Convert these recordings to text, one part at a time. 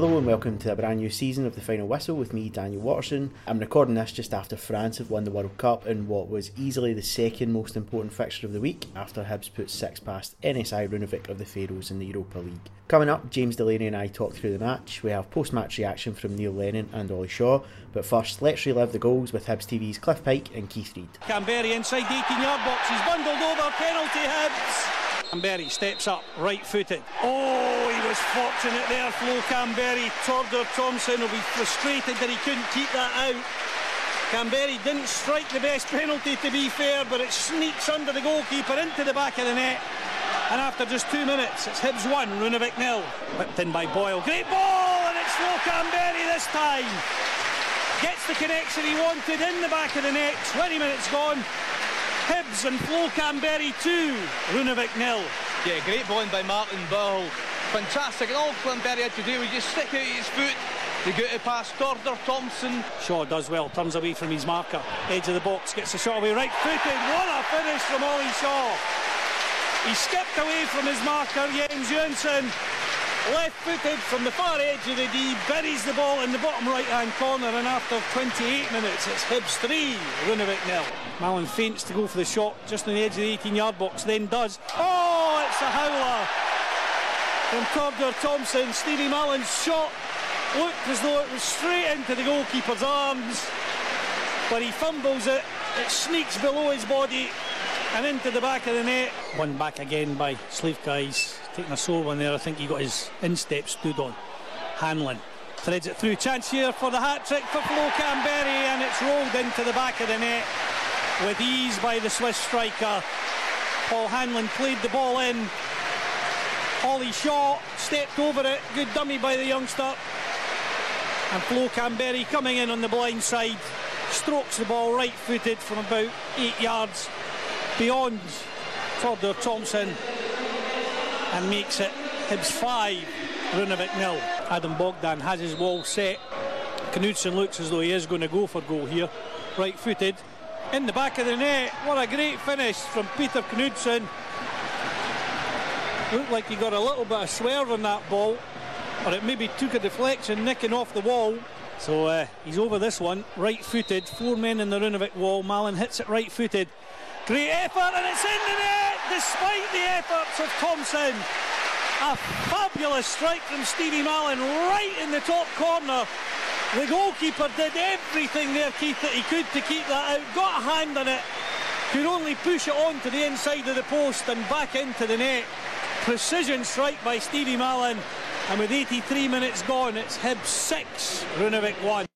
Hello and welcome to a brand new season of the Final Whistle with me, Daniel Waterson. I'm recording this just after France have won the World Cup in what was easily the second most important fixture of the week after Hibs put six past NSI Runavik of the Faroes in the Europa League. Coming up, James Delaney and I talk through the match. We have post match reaction from Neil Lennon and Oli Shaw. But first, let's relive the goals with Hibs TV's Cliff Pike and Keith Reid. Kamberi inside the 18 yard box, he's bundled over, penalty Hibs. Kamberi steps up, right footed. Oh, was fortunate there, Flo Kamberi. Torder Thompson will be frustrated that he couldn't keep that out. Kamberi didn't strike the best penalty to be fair, but it sneaks under the goalkeeper into the back of the net. And after just two minutes, it's Hibs 1, Runavik nil. Whipped in by Boyle. Great ball, and it's Flo Kamberi this time. Gets the connection he wanted in the back of the net. 20 minutes gone. Hibs and Flo Kamberi 2, Runavik nil. Yeah, great bowling by Martin Ball. Fantastic. And all Kamberi had to do was just stick out his foot to get it past Torder Thompson. Shaw does well, turns away from his marker. Edge of the box, gets the shot away right footed. What a finish from Oli Shaw. He skipped away from his marker, Jens Johnson. Left footed from the far edge of the D, buries the ball in the bottom right hand corner, and after 28 minutes, it's Hibs 3, Runavik nil. Mallan feints to go for the shot just on the edge of the 18 yard box, then does. Oh, it's a howler from Torder Thompson. Stevie Mallan's shot looked as though it was straight into the goalkeeper's arms, but he fumbles it. It sneaks below his body and into the back of the net. One back again by Slivka. He's taking a sore one there. I think he got his instep stood on. Hanlon threads it through. Chance here for the hat trick for Flo Kamberi, and it's rolled into the back of the net with ease by the Swiss striker. Paul Hanlon played the ball in. Oli Shaw stepped over it. Good dummy by the youngster. And Flo Kamberi coming in on the blind side. Strokes the ball right footed from about eight yards beyond Torder Thompson and makes it Hibs 5, Runavik nil. Adam Bogdan has his wall set. Knudsen looks as though he is going to go for goal here. Right footed in the back of the net. What a great finish from Peter Knudsen. Looked like he got a little bit of swerve on that ball, or it maybe took a deflection, nicking off the wall. So uh, he's over this one, right footed. Four men in the Runavik wall. Mallan hits it right footed. Great effort, and it's in the net despite the efforts of Thompson. A fabulous strike from Stevie Mallan, right in the top corner. The goalkeeper did everything there, Keith, that he could to keep that out. Got a hand on it. Could only push it on to the inside of the post and back into the net. Precision strike by Stevie Mallan. And with 83 minutes gone, it's Hibs 6, Runavik 1.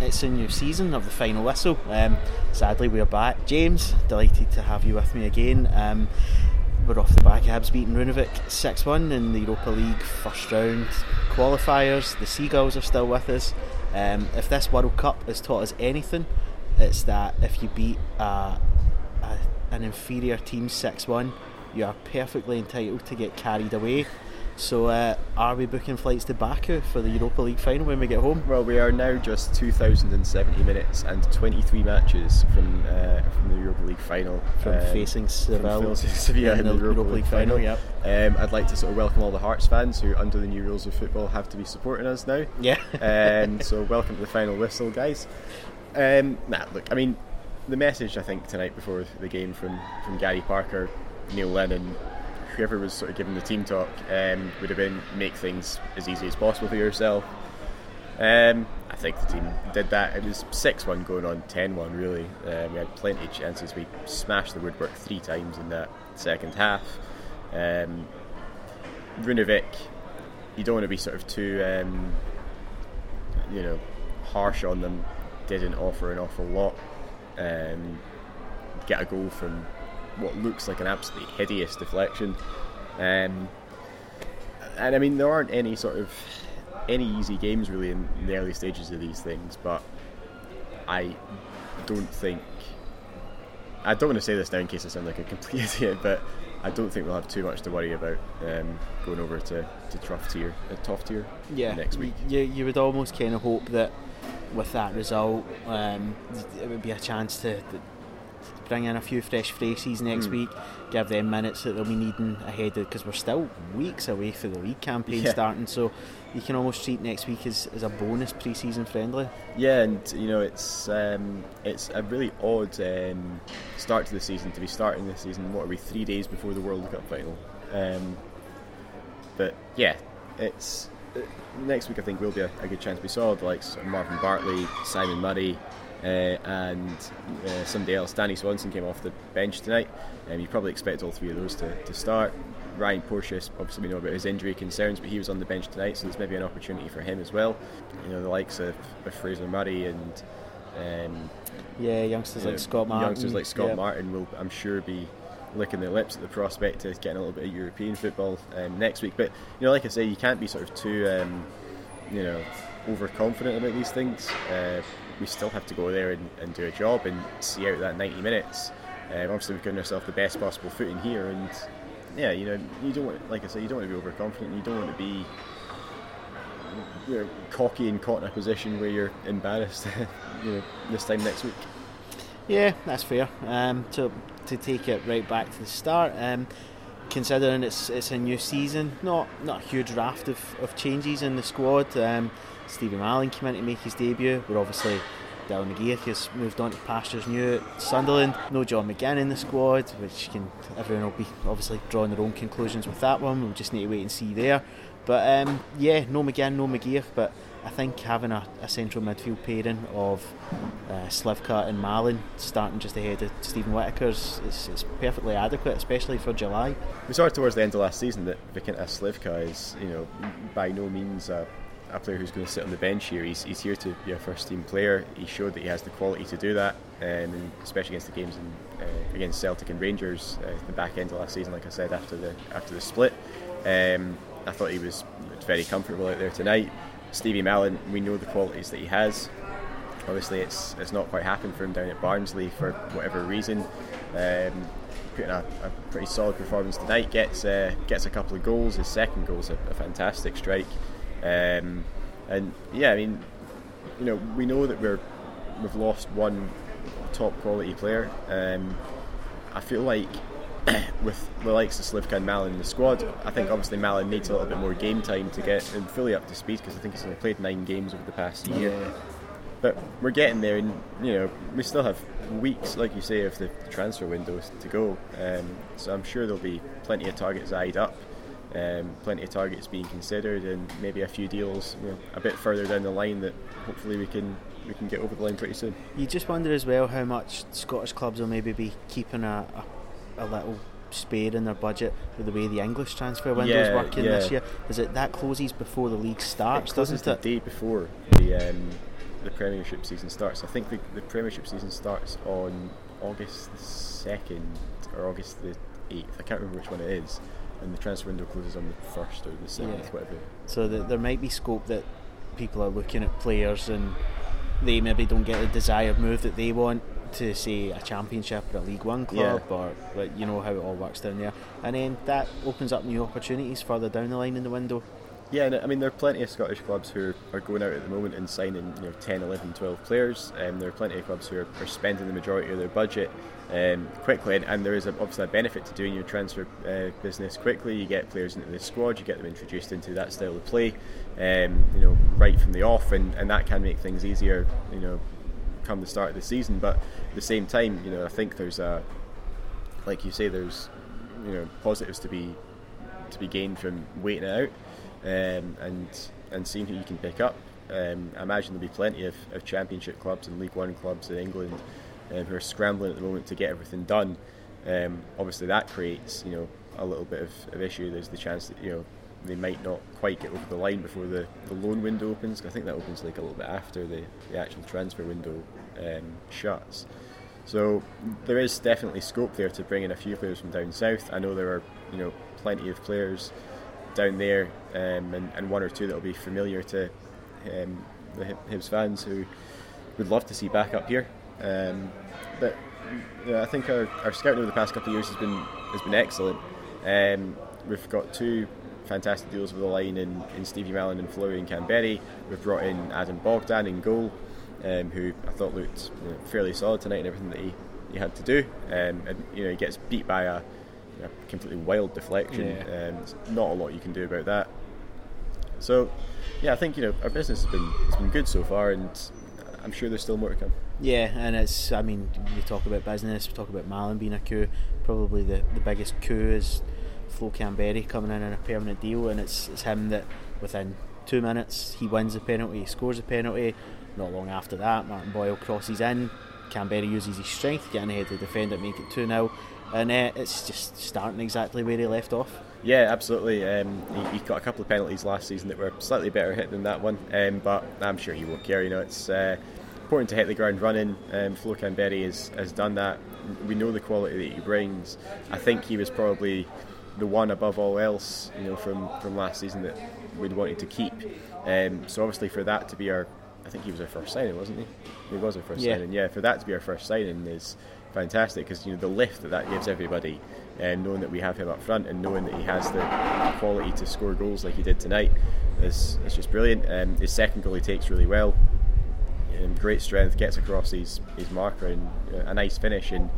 It's a new season of the final whistle. Um, sadly, we're back. James, delighted to have you with me again. Um, we're off the back of Hibs beating Runavik 6 1 in the Europa League first round qualifiers. The Seagulls are still with us. Um, if this World Cup has taught us anything, it's that if you beat a, a, an inferior team 6 1, you are perfectly entitled to get carried away. So, uh, are we booking flights to Baku for the Europa League final when we get home? Well, we are now just 2,070 minutes and 23 matches from uh, from the Europa League final. From um, facing Seville, from Sevilla in, in the, the, Europa, Europa League, League final. Yep. Um, I'd like to sort of welcome all the Hearts fans who, under the new rules of football, have to be supporting us now. Yeah. um, so, welcome to the final whistle, guys. Um, nah, look, I mean, the message I think tonight before the game from from Garry Parker, Neil Lennon, whoever was sort of giving the team talk um, would have been make things as easy as possible for yourself. Um, I think the team did that. It was 6 1 going on 10 1, really. Um, we had plenty of chances. We smashed the woodwork three times in that second half. Um, Runavik, you don't want to be sort of too, um, you know, harsh on them. Didn't offer an awful lot. Um, get a goal from what looks like an absolutely hideous deflection. Um, and I mean, there aren't any sort of any easy games really in, the early stages of these things, but I don't think I don't want to say this now in case I sound like a complete idiot, but I don't think we'll have too much to worry about um, going over to, to Trough tier, uh, top tier yeah, next week. You, you would almost kind of hope that with that result, um, it would be a chance to, to bring in a few fresh faces next Mm. week, give them minutes that they'll be needing ahead of because we're still weeks away for the league campaign Yeah. starting. So you can almost treat next week as, as a bonus pre-season friendly. Yeah, and you know it's um, it's a really odd um, start to the season to be starting the season. What are we three days before the World Cup final? Um, but yeah, it's uh, next week. I think will be a, a good chance. We saw the likes of Marvin Bartley, Simon Murray, uh, and uh, somebody else. Danny Swanson came off the bench tonight, and you probably expect all three of those to, to start. Ryan Porteous, obviously we know about his injury concerns, but he was on the bench tonight, so there's maybe an opportunity for him as well. You know, the likes of, of Fraser Murray and um, Yeah, youngsters you like Scott Martin. youngsters like Scott yeah. Martin will, I'm sure, be licking their lips at the prospect of getting a little bit of European football um, next week. But you know, like I say, you can't be sort of too, um, you know, overconfident about these things. Uh, we still have to go there and, and do a job and see out that 90 minutes. Um, obviously, we've given ourselves the best possible footing here, and yeah, you know, you don't want, like I say, you don't want to be overconfident. You don't want to be you know, cocky and caught in a position where you're embarrassed. you know, this time next week. Yeah, that's fair. Um, to to take it right back to the start, um, considering it's it's a new season, not not a huge raft of, of changes in the squad. Um, Stevie Mallan came in to make his debut. We're obviously Dylan McGeouch has moved on to pastures new at Sunderland. No John McGinn in the squad, which can everyone will be obviously drawing their own conclusions with that one. We'll just need to wait and see there. But um, yeah, no McGinn, no McGeouch, but I think having a, a central midfield pairing of uh, Slivka and Mallan starting just ahead of Steven Whittaker's is, is perfectly adequate, especially for July. We saw towards the end of last season that Vykintas Slivka is, you know, by no means a, a player who's going to sit on the bench here. He's, he's here to be a first team player. He showed that he has the quality to do that, um, especially against the games in, uh, against Celtic and Rangers, uh, the back end of last season, like I said after the after the split. Um, I thought he was very comfortable out there tonight. Stevie Mallan, we know the qualities that he has. Obviously, it's it's not quite happened for him down at Barnsley for whatever reason. Um, putting a, a pretty solid performance tonight, gets uh, gets a couple of goals. His second goal's a, a fantastic strike, um, and yeah, I mean, you know, we know that we're we've lost one top quality player. Um, I feel like with the likes of Slivka and Mallan in the squad, I think obviously Mallan needs a little bit more game time to get him fully up to speed because I think he's only played nine games over the past year. But we're getting there, and you know we still have weeks, like you say, of the transfer windows to go. Um, so I'm sure there'll be plenty of targets eyed up, um, plenty of targets being considered, and maybe a few deals you know, a bit further down the line that hopefully we can we can get over the line pretty soon. You just wonder as well how much Scottish clubs will maybe be keeping a, a, a little spare in their budget with the way the English transfer window's Yeah, working yeah. this year. Is it that closes before the league starts, it closes doesn't the it? day before the um, the Premiership season starts. I think the, the Premiership season starts on August the second or August the eighth. I can't remember which one it is, and the transfer window closes on the first or the seventh, Yeah. whatever. So that there might be scope that people are looking at players and they maybe don't get the desired move that they want to say a championship or a League One club Yeah. or like, you know how it all works down there. And then that opens up new opportunities further down the line in the window. Yeah, and I mean there are plenty of Scottish clubs who are going out at the moment and signing you know 10, 11, 12 players. Um, there are plenty of clubs who are, are spending the majority of their budget um, quickly, and, and there is a, obviously a benefit to doing your transfer uh, business quickly. You get players into the squad, you get them introduced into that style of play, um, you know, right from the off, and, and that can make things easier, you know, come the start of the season. But at the same time, you know, I think there's a, like you say, there's you know positives to be to be gained from waiting it out um, and and seeing who you can pick up. Um, I imagine there'll be plenty of, of Championship clubs and League One clubs in England um, who are scrambling at the moment to get everything done. Um, obviously, that creates you know a little bit of, of issue. There's the chance that you know they might not quite get over the line before the, the loan window opens. I think that opens like a little bit after the, the actual transfer window um, shuts. So there is definitely scope there to bring in a few players from down south. I know there are you know plenty of players down there, um, and, and one or two that will be familiar to um, the Hibs fans who would love to see back up here. Um, but yeah, I think our, our scouting over the past couple of years has been has been excellent. Um, we've got two fantastic deals with the line in, in Stevie Mallan and Florian Kamberi. We've brought in Adam Bogdan in goal, um, who I thought looked you know, fairly solid tonight and everything that he he had to do. Um, and you know he gets beat by a, a completely wild deflection. Yeah. and not a lot you can do about that. So, yeah, I think you know our business has been has been good so far, and I'm sure there's still more to come. Yeah, and it's, I mean, we talk about business, we talk about Mallan being a coup. Probably the, the biggest coup is Flo Kamberi coming in on a permanent deal, and it's, it's him that within two minutes he wins the penalty, he scores a penalty. Not long after that, Martin Boyle crosses in. Kamberi uses his strength getting ahead of the defender, make it 2 0, and uh, it's just starting exactly where he left off. Yeah, absolutely. Um, he, he got a couple of penalties last season that were slightly better hit than that one, um, but I'm sure he won't care. You know, it's uh, important to hit the ground running. Um, Flo Kamberi has, has done that. We know the quality that he brings. I think he was probably the one above all else, you know, from, from last season that we'd wanted to keep. Um, so obviously for that to be our, I think he was our first signing, wasn't he? He was our first Yeah. signing. Yeah, for that to be our first signing is fantastic because you know the lift that that gives everybody, and knowing that we have him up front and knowing that he has the quality to score goals like he did tonight is, is just brilliant. Um, his second goal he takes really well. Um, great strength, gets across his, his marker and uh, a nice finish and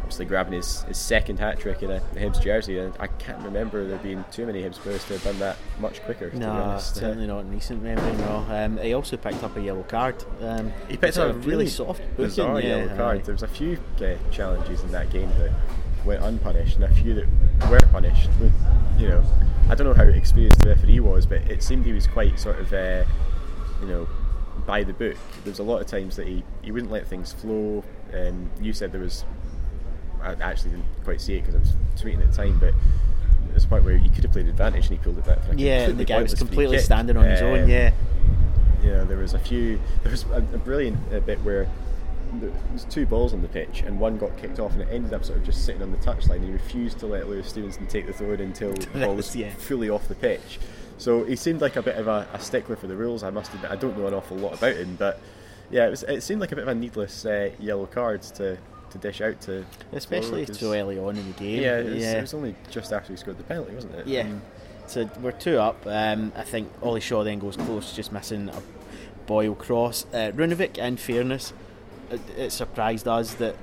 obviously grabbing his, his second hat trick in a Hibs jersey. And I can't remember there being too many Hibs players to have done that much quicker. To be No, honest. certainly not in recent memory. No, um, he also picked up a yellow card. Um, He picked up a really really soft booking. bizarre yeah, yellow card. aye. There was a few uh, challenges in that game that went unpunished, and a few that were punished. With, you know, I don't know how experienced the referee was, but it seemed he was quite sort of, uh, you know, by the book. There was a lot of times that he, he wouldn't let things flow. Um, you said there was. I actually didn't quite see it because I was tweeting at the time, but there's a point where he could have played advantage and he pulled it back. for Yeah, the guy was completely standing on his Uh, own. Yeah, you know, there was a few. There was a, a brilliant uh, bit where there was two balls on the pitch, and one got kicked off, and it ended up sort of just sitting on the touchline. And he refused to let Lewis Stevenson take the throw in until the ball was Yeah. fully off the pitch. So he seemed like a bit of a, a stickler for the rules. I must admit, I don't know an awful lot about him, but yeah, it, was, it seemed like a bit of a needless uh, yellow card to, to dish out to, especially so early on in the game. Yeah, it was, it was only just after he scored the penalty, wasn't it? Yeah. So we're two up. Um, I think Oli Shaw then goes close, just missing a Boyle cross. Uh, Runavik, in fairness, it, it surprised us that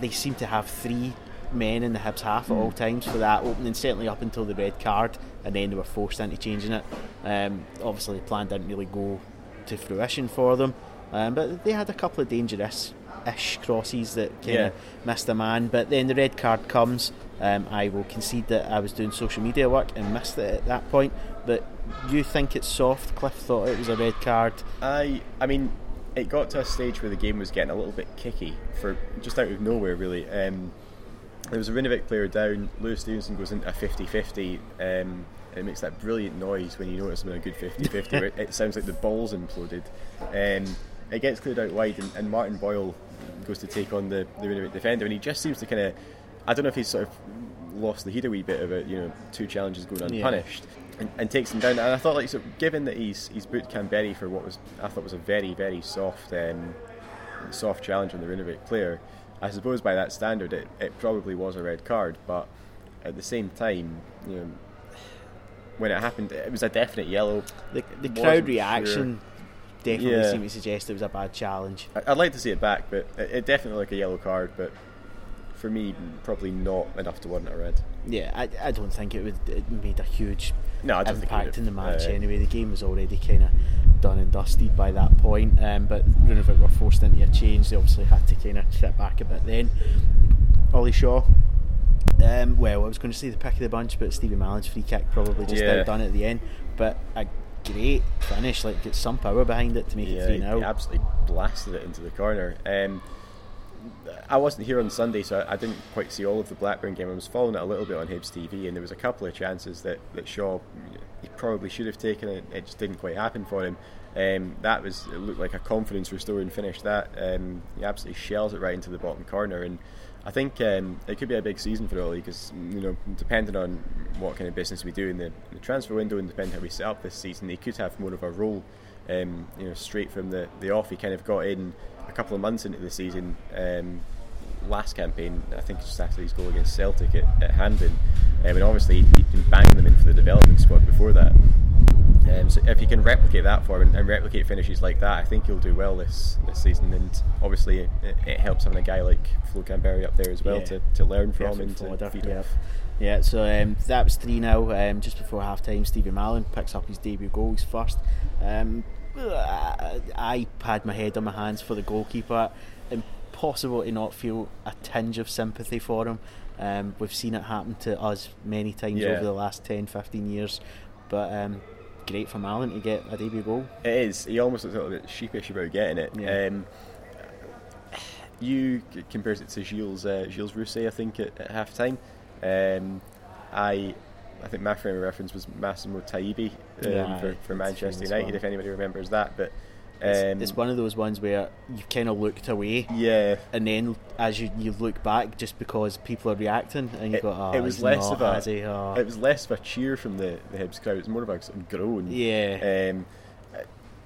they seem to have three men in the Hibs half at all times for that opening, certainly up until the red card, and then they were forced into changing it. Um, obviously, the plan didn't really go to fruition for them, um, but they had a couple of dangerous ish crosses that kind Yeah. missed a man. But then the red card comes. Um, I will concede that I was doing social media work and missed it at that point. But do you think it's soft? Cliff thought it was a red card. I I mean, it got to a stage where the game was getting a little bit kicky for just out of nowhere, really. Um, there was a Runavik player down. Lewis Stevenson goes into a 50-50. Um, it makes that brilliant noise when you know it's been a good 50-50 where it, it sounds like the ball's imploded. Um, it gets cleared out wide, and, and Martin Boyle goes to take on the, the Runavik defender, and he just seems to kind of, I don't know if he's sort of lost the heat a wee bit about you know two challenges going Yeah. unpunished, and, and takes him down. And I thought like, so given that he's he's booked Kamberi for what was I thought was a very very soft um, soft challenge on the Runavik player, I suppose by that standard it, it probably was a red card, but at the same time, you know. When it happened, it was a definite yellow. The, the crowd reaction definitely Yeah. seemed to suggest it was a bad challenge. I'd like to see it back, but it, it definitely like a yellow card. But for me, probably not enough to warrant a red. Yeah, I, I don't think it would it made a huge No, I don't impact in the match Uh, anyway. The game was already kind of done and dusted by that point. Um, but Runavik were forced into a change. They obviously had to kind of sit back a bit then. Oli Shaw. Um, well, I was going to say the pick of the bunch, but Stevie Mallan's free kick probably just Yeah. outdone it at the end. But a great finish, like get some power behind it to make it Yeah, three he now. absolutely blasted it into the corner. Um, I wasn't here on Sunday, so I, didn't quite see all of the Blackburn game. I was following it a little bit on Hibs TV, and there was a couple of chances that, that Shaw he probably should have taken it. It just didn't quite happen for him. Um, that was it looked like a confidence restoring finish. That um, he absolutely shells it right into the bottom corner, and I think um, it could be a big season for Oli because you know depending on what kind of business we do in the, in the transfer window and depending how we set up this season, he could have more of a role. Um, you know, straight from the, the off, he kind of got in a couple of months into the season. Um, last campaign, I think just after his goal against Celtic at, at Hampden, um, and obviously he'd been banging them in for the development squad before that. Um, so if he can replicate that form and, and, replicate finishes like that, I think he'll do well this this season. And obviously, it, it helps having a guy like Flo Kamberi up there as well yeah. to, to learn from and to feed yeah. off. Yeah, so um, that was 3 now. Um, just before half time, Stevie Mallan picks up his debut goal, his first. Um, I had my head on my hands for the goalkeeper. Impossible to not feel a tinge of sympathy for him. Um, we've seen it happen to us many times yeah. over the last 10, 15 years. But um, great for Mallan to get a debut goal. It is. He almost looks a little bit sheepish about getting it. Yeah. Um, you compared it to Gilles uh, Gilles Rousset, I think, at, at half time. Um, I I think my frame of reference was Massimo Taibi um, yeah, for, for Manchester United, well. if anybody remembers that. But um, it's, it's, one of those ones where you kind of looked away, yeah, and then as you, you look back, just because people are reacting, and you go, oh, it was less of a, he, oh. it was less of a cheer from the the Hibs crowd. It was more of a sort of groan. Yeah. Um,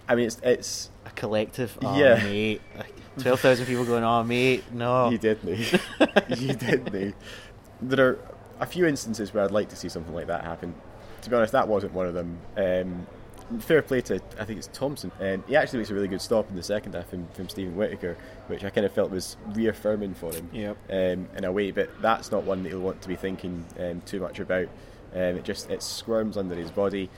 I mean, it's it's a collective. Oh, yeah, mate. Twelve thousand people going, "Oh, mate, no." You did me. you did me. There are a few instances where I'd like to see something like that happen. To be honest, that wasn't one of them. Um, fair play to I think it's Thompson. Um, he actually makes a really good stop in the second half from, from Steven Whittaker, which I kind of felt was reaffirming for him yep. um, in a way. But that's not one that he'll want to be thinking um, too much about. Um, it just it squirms under his body.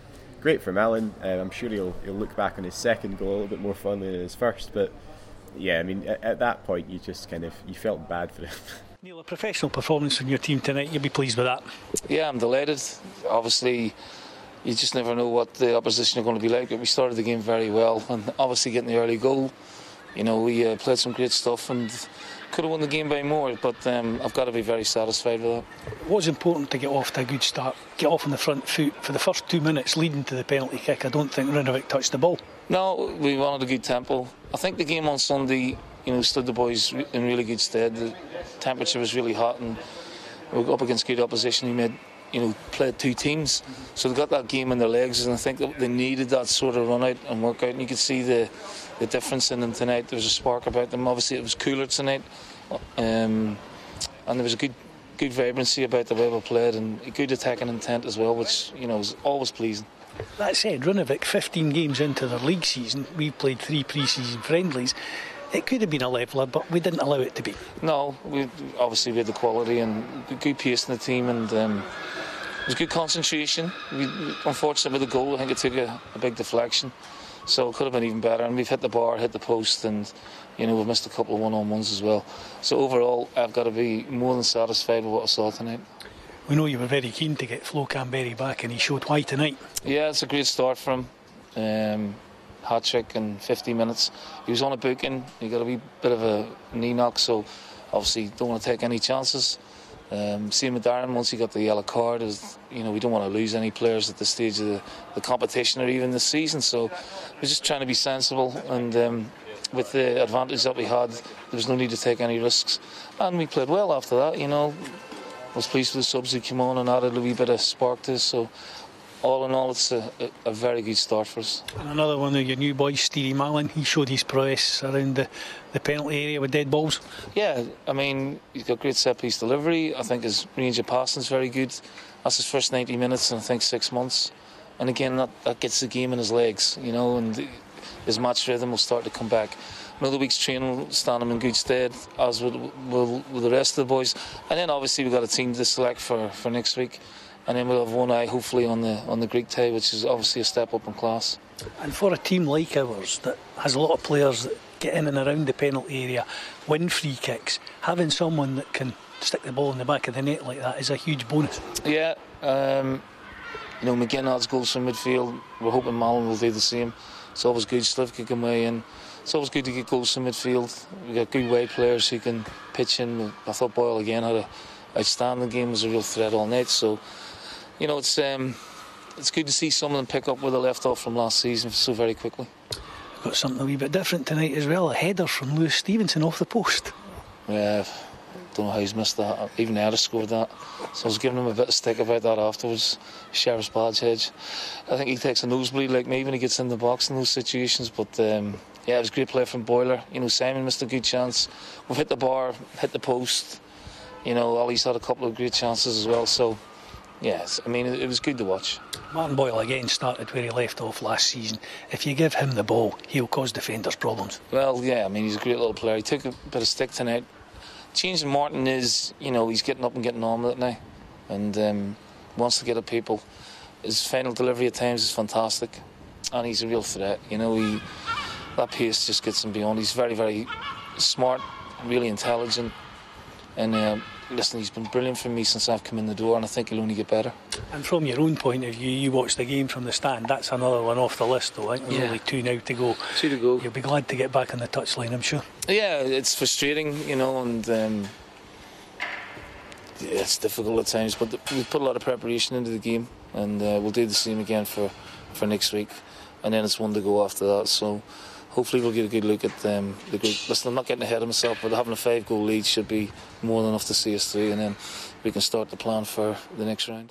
Great for Mallan. Um, I'm sure he'll he'll look back on his second goal a little bit more fondly than his first. But yeah, I mean at, at that point you just kind of you felt bad for him. Neil, a professional performance from your team tonight, you'll be pleased with that. Yeah, I'm delighted. Obviously, you just never know what the opposition are going to be like, but we started the game very well, and obviously getting the early goal, you know, we uh, played some great stuff and could have won the game by more, but um, I've got to be very satisfied with that. What's important to get off to a good start? Get off on the front foot for the first two minutes leading to the penalty kick. I don't think Runavik touched the ball. No, we wanted a good tempo. I think the game on Sunday, you know, stood the boys in really good stead. The temperature was really hot, and we were up against good opposition. We made you know, played two teams. So they got that game in their legs, and I think that they needed that sort of run out and work out. And you could see the, the difference in them tonight. There was a spark about them. Obviously, it was cooler tonight, um, and there was a good good vibrancy about the way we played and a good attacking intent as well, which you know was always pleasing. That said, Runavik, 15 games into their league season, we played three pre-season friendlies. It could have been a leveler, but we didn't allow it to be. No, we obviously we had the quality and the good pace in the team, and um, was good concentration. We, unfortunately, with the goal, I think it took a, a, big deflection, so it could have been even better. And we've hit the bar, hit the post, and you know we've missed a couple of one-on-ones as well. So overall, I've got to be more than satisfied with what I saw tonight. We know you were very keen to get Flo Kamberi back, and he showed why tonight. Yeah, it's a great start for him. Um, hat trick in 50 minutes. He was on a booking. He got a wee bit of a knee knock, so obviously don't want to take any chances. Um, same with Darren once he got the yellow card. Is you know we don't want to lose any players at this stage of the, the competition or even the season. So we're just trying to be sensible and. Um, with the advantage that we had, there was no need to take any risks, and we played well after that. You know, I was pleased with the subs who came on and added a wee bit of spark to us. So all in all, it's a, a, very good start for us. And another one of your new boys, Stevie Mallan, he showed his prowess around the, the penalty area with dead balls. Yeah, I mean, he's got great set piece delivery. I think his range of passing is very good. That's his first 90 minutes in, I think, six months. And again, that, that gets the game in his legs, you know, and his match rhythm will start to come back. Another week's training will stand him in good stead, as with, with, with the rest of the boys. And then obviously we've got a team to select for, for next week and then we'll have one eye hopefully on the on the Greek tie, which is obviously a step up in class. And for a team like ours that has a lot of players that get in and around the penalty area, win free kicks, having someone that can stick the ball in the back of the net like that is a huge bonus. Yeah, um, you know McGinn adds goals from midfield. We're hoping Mallan will do the same. It's always good. Slivka can weigh in. It's always good to get goals from midfield. We've got good wide players who can pitch in. I thought Boyle again had a outstanding game, was a real threat all night. So you know, it's um, it's good to see some of them pick up where they left off from last season so very quickly. We've got something a wee bit different tonight as well. A header from Lewis Stevenson off the post. Yeah, don't know how he's missed that. Even Eda scored that. So I was giving him a bit of stick about that afterwards. Sheriff's badge hedge. I think he takes a nosebleed like me when he gets in the box in those situations. But um, yeah, it was a great play from Boiler. You know, Simon missed a good chance. We've hit the bar, hit the post. You know, Oli's had a couple of great chances as well. So yes, I mean, it, it was good to watch. Martin Boyle again started where he left off last season. If you give him the ball, he'll cause defenders problems. Well, yeah, I mean, he's a great little player. He took a bit of stick tonight. Changing Martin is, you know, he's getting up and getting on with it now and um, wants to get at people. His final delivery at times is fantastic and he's a real threat. You know, he that pace just gets him beyond. He's very, very smart, really intelligent and uh, listen, he's been brilliant for me since I've come in the door, and I think he'll only get better. And from your own point of view, you watched the game from the stand. That's another one off the list, though. I think there's Yeah. only two now to go. Two to go. You'll be glad to get back on the touchline, I'm sure. Yeah, it's frustrating, you know, and um, yeah, it's difficult at times. But we put a lot of preparation into the game, and uh, we'll do the same again for, for next week, and then it's one to go after that. So hopefully we'll get a good look at um, the group. Listen, I'm not getting ahead of myself, but having a five goal lead should be more than enough to see us through, and then we can start the plan for the next round.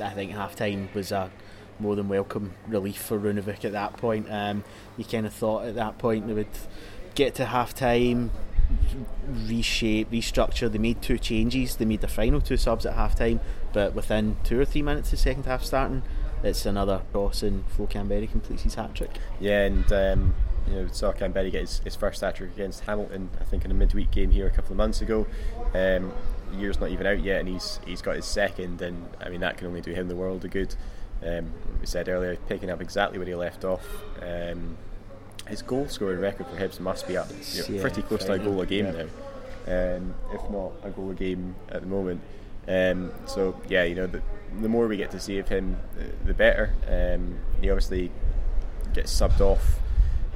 I think half time was a more than welcome relief for Runavik at that point. Um, you kind of thought at that point they would get to half time, reshape, restructure. They made two changes. They made the final two subs at half time, but within two or three minutes of the second half starting, it's another cross and Flo Kamberi completes his hat trick. Yeah, and um, you know, saw Kamberi get his, his first hat trick against Hamilton, I think, in a midweek game here a couple of months ago. Um, year's not even out yet, and he's he's got his second, and I mean that can only do him the world of good. Um, we said earlier, picking up exactly where he left off. Um, his goal scoring record for Hibs must be up you know, Yeah, pretty close to a goal a game yeah. now, um, if not a goal a game at the moment. Um, so yeah, you know, the, the more we get to see of him, the, the better. Um, he obviously gets subbed off.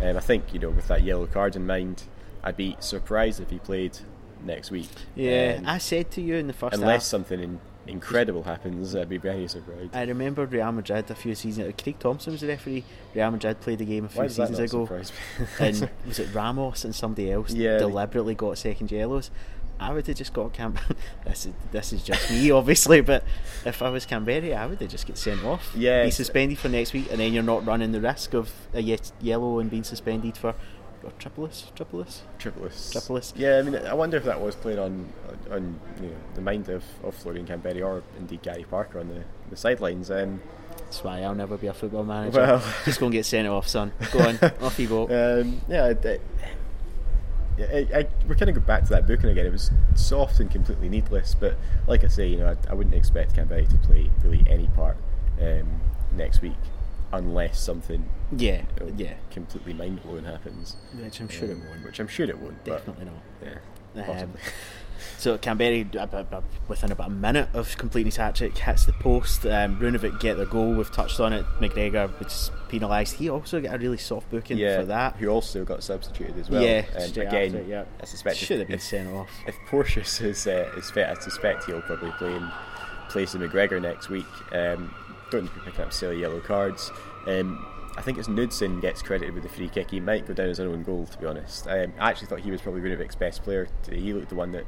Um, I think you know, with that yellow card in mind, I'd be surprised if he played next week. Yeah, Um, I said to you in the first unless half. something in, incredible happens, I'd be very surprised. I remember Real Madrid a few seasons. Ago. Craig Thomson was the referee. Real Madrid played the game a few Why seasons ago, and was it Ramos and somebody else Yeah, deliberately got second yellows. I would have just got Cam. this is this is just me, obviously, but if I was Kamberi, I would have just get sent off. Yeah, be suspended for next week, and then you're not running the risk of a ye- yellow and being suspended for or triplus, triplus. Triplus. Triplus. Yeah, I mean, I wonder if that was played on on you know, the mind of, of Florian Kamberi or indeed Garry Parker on the, the sidelines. Um, That's why I'll never be a football manager. Well- just go and get sent off, son. Go on, off you go. um, yeah, I, I, I, I, we're kind of go back to that booking again. It was soft and completely needless, but like I say, you know, I, I wouldn't expect Kamberi to play really any part um, next week unless something Yeah, you know, yeah. completely mind blowing happens. Which I'm sure it Um, won't. Which I'm sure it won't. but, Definitely not. Yeah, Um, possibly. So Kamberi, uh, uh, uh, within about a minute of completing his hat trick, hits the post. Um, Runovic get their goal. We've touched on it. McGregor was penalised. He also got a really soft booking yeah, for that. who also got substituted as well. Yeah, straight again, it, yeah. I suspect Should have been if, sent off. if Porteous is uh, is fit, I suspect he'll probably play in place of McGregor next week. Um, don't need to be picking up silly yellow cards. Um, I think it's Knudsen gets credited with the free kick. He might go down as an own goal, to be honest. Um, I actually thought he was probably Runavik's best player. He looked the one that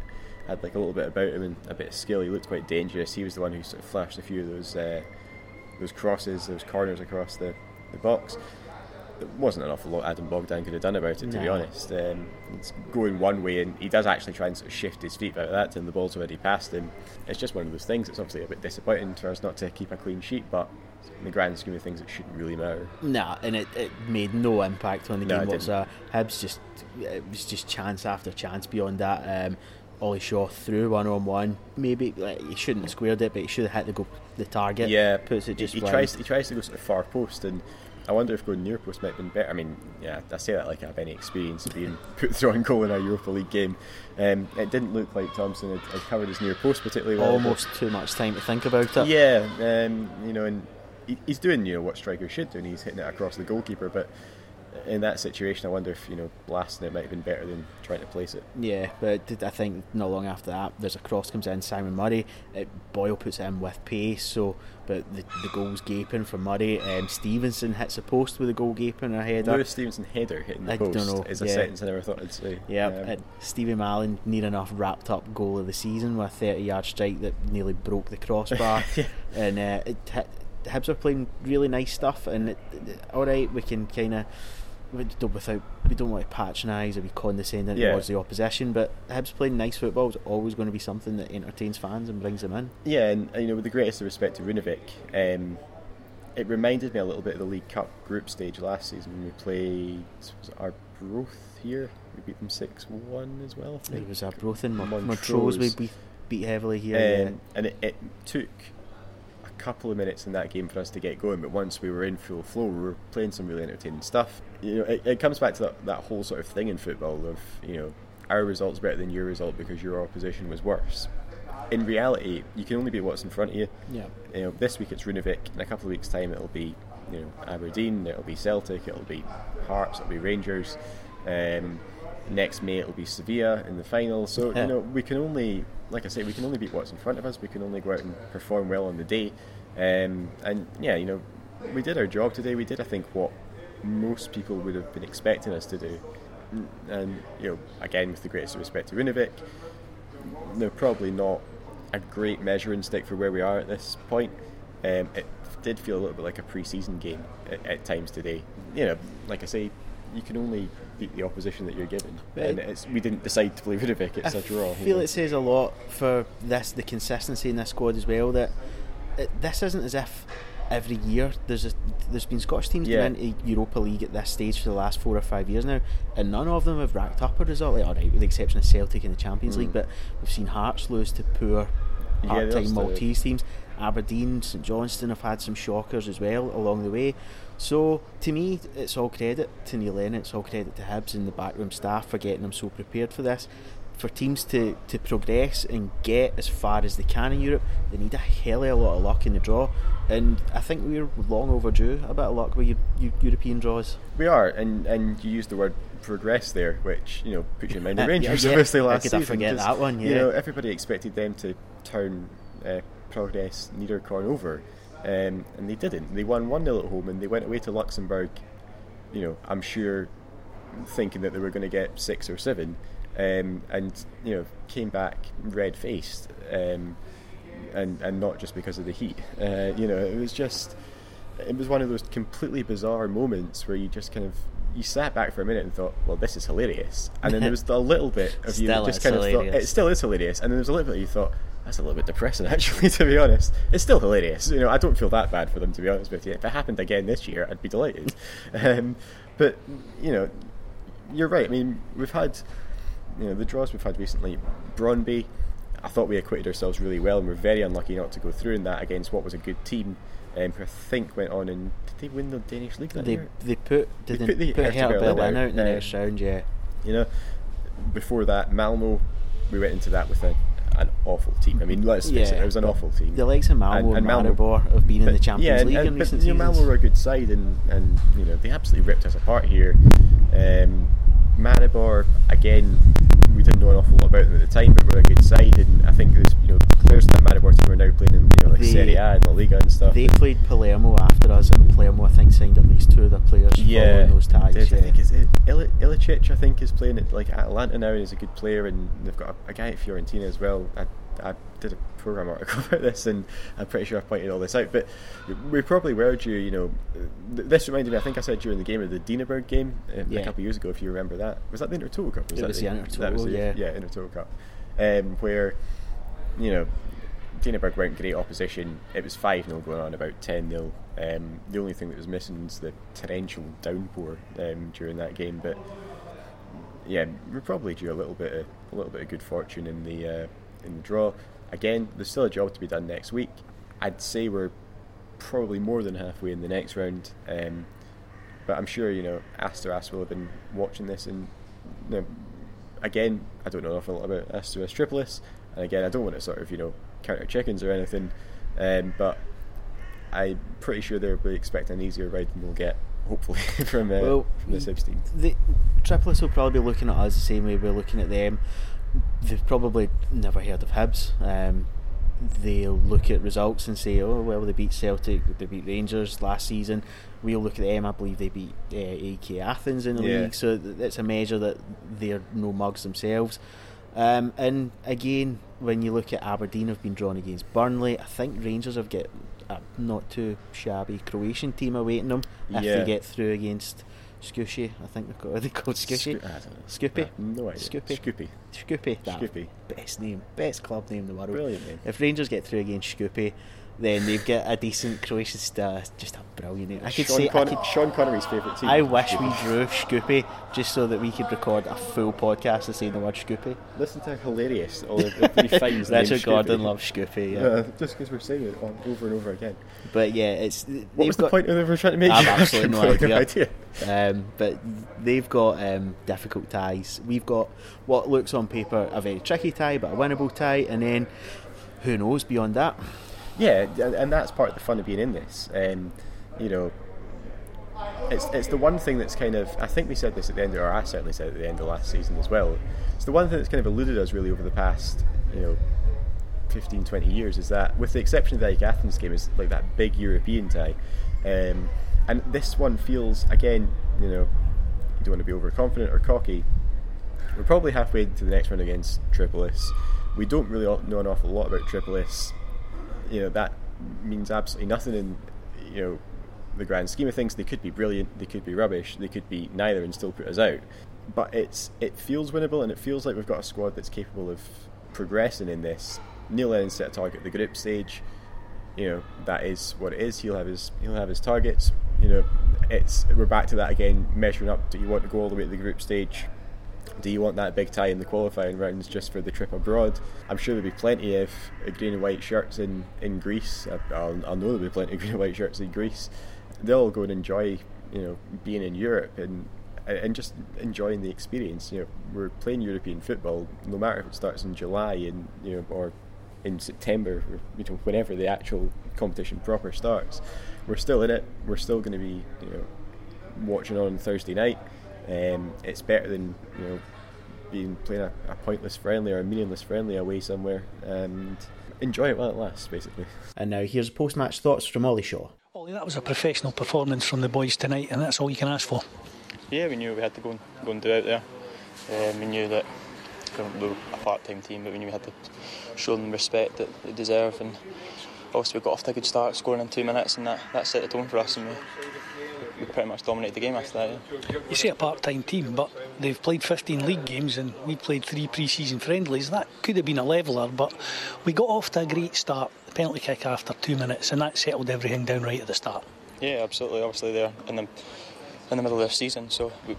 had like a little bit about him and a bit of skill. He looked quite dangerous. He was the one who sort of flashed a few of those uh, those crosses, those corners across the, the box. There wasn't an awful lot Adam Bogdan could have done about it, to be honest. Um, it's going one way, and he does actually try and sort of shift his feet about that, and the ball's already past him. It's just one of those things. It's obviously a bit disappointing for us not to keep a clean sheet, but in the grand scheme of things, it shouldn't really matter. Nah, and it, it made no impact on the No, game whatsoever. Hibs just it was just chance after chance beyond that. Um, Oli Shaw threw one on one. Maybe like, he shouldn't have squared it, but he should have hit the go the target. Yeah, puts it just he, he tries. He tries to go sort of far post, and I wonder if going near post might have been better. I mean, yeah, I say that like I have any experience of being put through on goal in a Europa League game. Um, it didn't look like Thompson had, had covered his near post particularly well. Almost too much time to think about it. Yeah, um, you know, and he, he's doing you know what strikers should do, and he's hitting it across the goalkeeper. But in that situation, I wonder if you know blasting it might have been better than trying to place it. Yeah, but I think not long after that, there's a cross comes in. Simon Murray, it, Boyle puts it in with pace. So, but the, the goal's gaping for Murray. Um, Stevenson hits a post with a goal gaping a header. Lewis Stevenson header hitting the I don't know, is a yeah. sentence I never thought I'd say. Yeah, Um, and Stevie Mallan near enough wrapped up goal of the season with a 30 yard strike that nearly broke the crossbar. Yeah. And uh, it, hit- Hibs are playing really nice stuff, and it, it- all right, we can kind of without we don't want to patronise or be condescending Yeah. towards the opposition, but Hibs playing nice football is always going to be something that entertains fans and brings them in. Yeah, and you know, with the greatest of respect to Runavik, um, it reminded me a little bit of the League Cup group stage last season when we played was it Arbroath here. We beat them six one as well. I think. was Arbroath and Montrose. Montrose we beat, beat heavily here. Um, and it, it took couple of minutes in that game for us to get going, but once we were in full flow, we were playing some really entertaining stuff. You know, it, it comes back to that, that whole sort of thing in football of you know our results better than your result because your opposition was worse. In reality, you can only be what's in front of you. yeah. You know, this week it's Runavik. In a couple of weeks' time, it'll be you know Aberdeen. It'll be Celtic. It'll be Hearts. It'll be Rangers. Um, next May it'll be Sevilla in the final. So Yeah. you know we can only, like I say, we can only beat what's in front of us. We can only go out and perform well on the day. Um, and yeah, you know, we did our job today. We did, I think, what most people would have been expecting us to do. And you know, again, with the greatest respect to Runavik, they're probably not a great measuring stick for where we are at this point. Um, it did feel a little bit like a pre-season game at, at times today. You know, like I say, you can only beat the opposition that you're given, and it's, we didn't decide to play Runavik. It's I a draw. you feel know. it says a lot for this the consistency in this squad as well. That it, this isn't as if every year there's a, there's been Scottish teams Yeah. into Europa League at this stage for the last four or five years now, and none of them have racked up a result. Like, all right, with the exception of Celtic in the Champions League, but we've seen Hearts lose to poor Mm. Yeah, part-time they're Maltese teams. Aberdeen, St Johnstone have had some shockers as well along the way. So to me, it's all credit to Neil Lennon. It's all credit to Hibs and the backroom staff for getting them so prepared for this. For teams to, to progress and get as far as they can in Europe, they need a hell of a lot of luck in the draw. And I think we're long overdue a bit of luck with Eu- Eu- European draws. We are, and and you used the word progress there, which you know puts you in mind of Rangers yeah. obviously last could I season. forget 'cause, that one, Yeah. You know, everybody expected them to turn uh, Progrès Niederkorn over, um, and they didn't. They won one 0 at home, and they went away to Luxembourg. You know, I'm sure thinking that they were going to get six or seven, um, and you know came back red faced, um, and and not just because of the heat. Uh, you know, it was just it was one of those completely bizarre moments where you just kind of you sat back for a minute and thought, well, this is hilarious, and then there was a little bit of you just kind of thought it still is hilarious, and then there was a little bit you thought. That's a little bit depressing, actually. To be honest, it's still hilarious. You know, I don't feel that bad for them. To be honest with you, if it happened again this year, I'd be delighted. um, but you know, you're right. I mean, we've had, you know, the draws we've had recently. Brøndby, I thought we acquitted ourselves really well, and we're very unlucky not to go through in that against what was a good team. Um, who I think went on and did they win the Danish league that They year? they put They didn't put the put Hertha Hertha Berlin Berlin out, out in the uh, next round. Yeah, You know, before that, Malmo, we went into that with a, an awful team. I mean, let's face it, Yeah, it was an awful team. the likes of Malmo and, Malmo- Maribor have been in the Champions yeah, and- League and- in but, recent you know. Malmo were a good side, and, and you know they absolutely ripped us apart here. Um, Maribor, again, we didn't know an awful lot about them at the time, but we were a good side, and I think there's you know players that Maribor team are now playing in you know like They- Serie A and La Liga and stuff. They played Palermo after us, and Palermo I think signed at least two of their players yeah, following those ties. did. yeah. I think it's it, Ili- Ilicic. I think is playing at like Atalanta now, and is a good player, and they've got a, a guy at Fiorentina as well. I, I did a program article about this, and I'm pretty sure I pointed all this out. But we probably were due. You know, th- this reminded me. I think I said during the game of the Dinaburg game uh, Yeah. a couple of years ago. If you remember that, was that the Intertoto Cup? It that was the Intertoto, that was the- yeah. yeah, Intertoto Cup, um, where you know. Dinaburg weren't great opposition. It was 5 0 going on, about 10 0. Um, the only thing that was missing was the torrential downpour um, during that game. But yeah, we're probably due a little bit of a little bit of good fortune in the uh, in the draw. Again, there's still a job to be done next week. I'd say we're probably more than halfway in the next round. Um, but I'm sure you know Asteras will have been watching this, and you know, again, I don't know an awful lot about Asteras Tripolis, and again, I don't want to sort of you know count our chickens or anything, um, but I'm pretty sure they'll be expecting an easier ride than we'll get, hopefully, from, uh, Well, from the Hibs team. the Tripolis will probably be looking at us the same way we're looking at them. They've probably never heard of Hibs. Um, they'll look at results and say, "Oh well, they beat Celtic, they beat Rangers last season." We'll look at them. I believe they beat uh, AEK Athens in the Yeah. league, so it's a measure that they're no mugs themselves. Um, and again, when you look at Aberdeen, have been drawn against Burnley. I think Rangers have got a not too shabby Croatian team awaiting them if Yeah. they get through against Scooshy, I think they've got. Are they called Scooshy? Sco- I don't know. Scoopy. No idea. Scoopy. Scoopy. Scoopy. Scoopy. Best name, best club name in the world. Brilliant name. If Rangers get through against Scoopy, then they've got a decent Croatian star. Just a brilliant. I could Sean, say. Con- I, could, Sean Connery's favourite team. I wish we drew Scoopy just so that we could record a full podcast of saying the word Scoopy. Listen to how hilarious all of the three finds. the name Richard Scoopy. Gordon loves Scoopy. Yeah. Uh, just because we're saying it on, over and over again. But yeah, it's. What was the got- point of ever trying to make? I've absolutely no completely idea. Um, but they've got um, difficult ties. We've got what looks on paper a very tricky tie, but a winnable tie, and then who knows beyond that? Yeah, and- that's part of the fun of being in this. Um, you know, it's it's the one thing that's kind of I think we said this at the end, of, or I certainly said it at the end of last season as well. It's the one thing that's kind of eluded us really over the past, you know, 15, 20 years is that, with the exception of the AEK Athens game, is like that big European tie. Um, and this one feels, again, you know, you don't want to be overconfident or cocky. We're probably halfway to the next round against Tripolis. We don't really know an awful lot about Tripolis. You know, that means absolutely nothing in, you know, the grand scheme of things. They could be brilliant, they could be rubbish, they could be neither and still put us out. But it's it feels winnable and it feels like we've got a squad that's capable of progressing in this. Neil Lennon set a target at the group stage. You know, that is what it is. He'll have his he'll have his targets. You know, it's we're back to that again, measuring up. Do you want to go all the way to the group stage? Do you want that big tie in the qualifying rounds just for the trip abroad? I'm sure there'll be plenty of green and white shirts in, in Greece. I, I'll, I'll know there'll be plenty of green and white shirts in Greece. They'll all go and enjoy, you know, being in Europe and and just enjoying the experience. You know, we're playing European football, no matter if it starts in July and you know or in September, or, you know, whenever the actual competition proper starts. We're still in it. We're still going to be, you know, watching on Thursday night. Um, it's better than you know being playing a, a pointless friendly or a meaningless friendly away somewhere and enjoy it while it lasts, basically. And now here's post-match thoughts from Oli Shaw. Oli, that was a professional performance from the boys tonight, and that's all you can ask for. Yeah, we knew we had to go and, go and do it there. Um, we knew that we were a part-time team, but we knew we had to show them the respect that they deserve. And obviously we got off to a good start, scoring in two minutes, and that, that set the tone for us. And we, we pretty much dominated the game after that. Yeah. You say a part-time team, but they've played 15 league games and we played three pre-season friendlies. That could have been a leveler, but we got off to a great start. The penalty kick after two minutes, and that settled everything down right at the start. Yeah, absolutely. Obviously they're in the in the middle of their season, so we,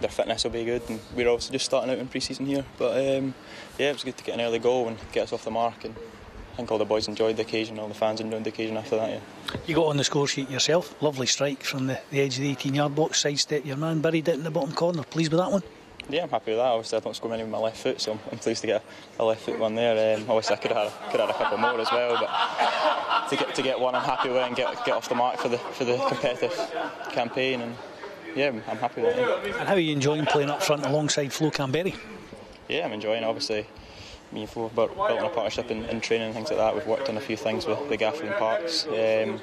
their fitness will be good. And we're obviously just starting out in pre-season here, but um, yeah, it was good to get an early goal and get us off the mark. And I think all the boys enjoyed the occasion, all the fans enjoyed the occasion after that. Yeah. You got on the score sheet yourself. Lovely strike from the, the edge of the 18 yard box, sidestep your man, buried it in the bottom corner. Pleased with that one? Yeah, I'm happy with that. Obviously, I don't score many with my left foot, so I'm, I'm pleased to get a, a left foot one there. Um, obviously, I could have had, could have had a couple more as well, but to get to get one, I'm happy with and get get off the mark for the for the competitive campaign. And yeah, I'm, happy with it. yeah. And how are you enjoying playing up front alongside Flo Kamberi? Yeah, I'm enjoying it. Obviously, me and Flo have built built on a partnership in, in training and things like that. We've worked on a few things with the gaffer and parks. Um,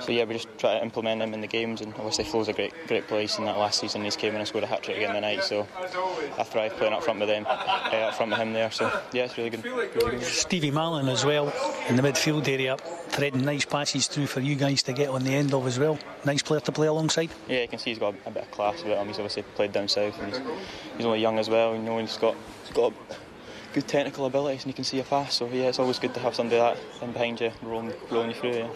so yeah, we just try to implement them in the games. And obviously, Flo's a great great place. In that last season, he's came in and scored a hat trick again tonight. So I thrive playing up front with them, uh, up front with him there. So yeah, it's really good. Really good. Stevie Mallan as well in the midfield area, threading nice passes through for you guys to get on the end of as well. Nice player to play alongside. Yeah, you can see he's got a, bit of class about him. He's obviously played down south, and he's, he's only young as well. You know, and he's got he's got good technical abilities, and you can see a pass. So yeah, it's always good to have somebody like that in behind you, rolling, rolling you through. Yeah.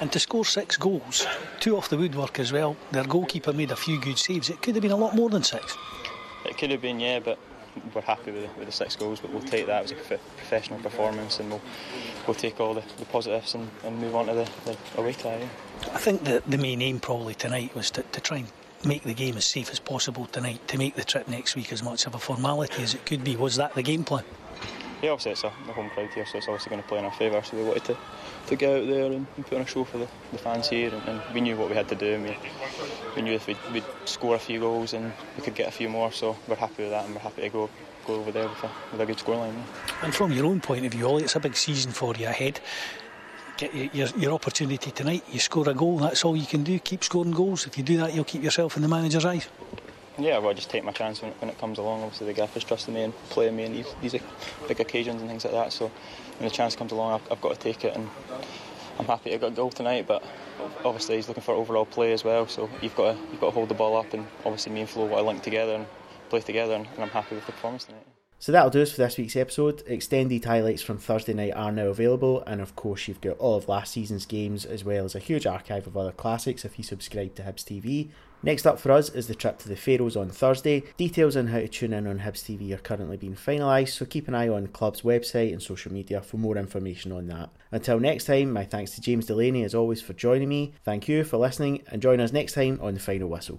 And to score six goals, two off the woodwork as well. Their goalkeeper made a few good saves. It could have been a lot more than six. It could have been, yeah, but we're happy with the, with the six goals. But we'll take that as a prof- professional performance, and we'll we'll take all the, the positives and, and move on to the, the away tie. Yeah. I think that the main aim probably tonight was to, to try and make the game as safe as possible tonight, to make the trip next week as much of a formality as it could be. Was that the game plan? Yeah, obviously it's a, a home crowd here, so it's obviously going to play in our favour. So we wanted to, to get out there and, and put on a show for the, the fans here, and, and we knew what we had to do. And we, we knew if we'd, we'd score a few goals and we could get a few more, so we're happy with that, and we're happy to go go over there with a, with a good scoreline. Yeah. And from your own point of view, Oli, it's a big season for you ahead. Get your, your, opportunity tonight. You score a goal, that's all you can do. Keep scoring goals. If you do that, you'll keep yourself in the manager's eyes. Yeah, well, I just take my chance when, when it comes along. Obviously, the gaffers trusting me and playing me in these, these big occasions and things like that. So, when the chance comes along, I've, I've got to take it. And I'm happy I got a goal tonight, but obviously he's looking for overall play as well. So you've got to you've got to hold the ball up, and obviously me and Flo want to link together and play together, and, and I'm happy with the performance tonight. So that'll do us for this week's episode. Extended highlights from Thursday night are now available, and of course, you've got all of last season's games as well as a huge archive of other classics if you subscribe to Hibs TV. Next up for us is the trip to the Faroes on Thursday. Details on how to tune in on Hibs TV are currently being finalised, so keep an eye on club's website and social media for more information on that. Until next time, my thanks to James Delaney as always for joining me. Thank you for listening, and join us next time on the final whistle.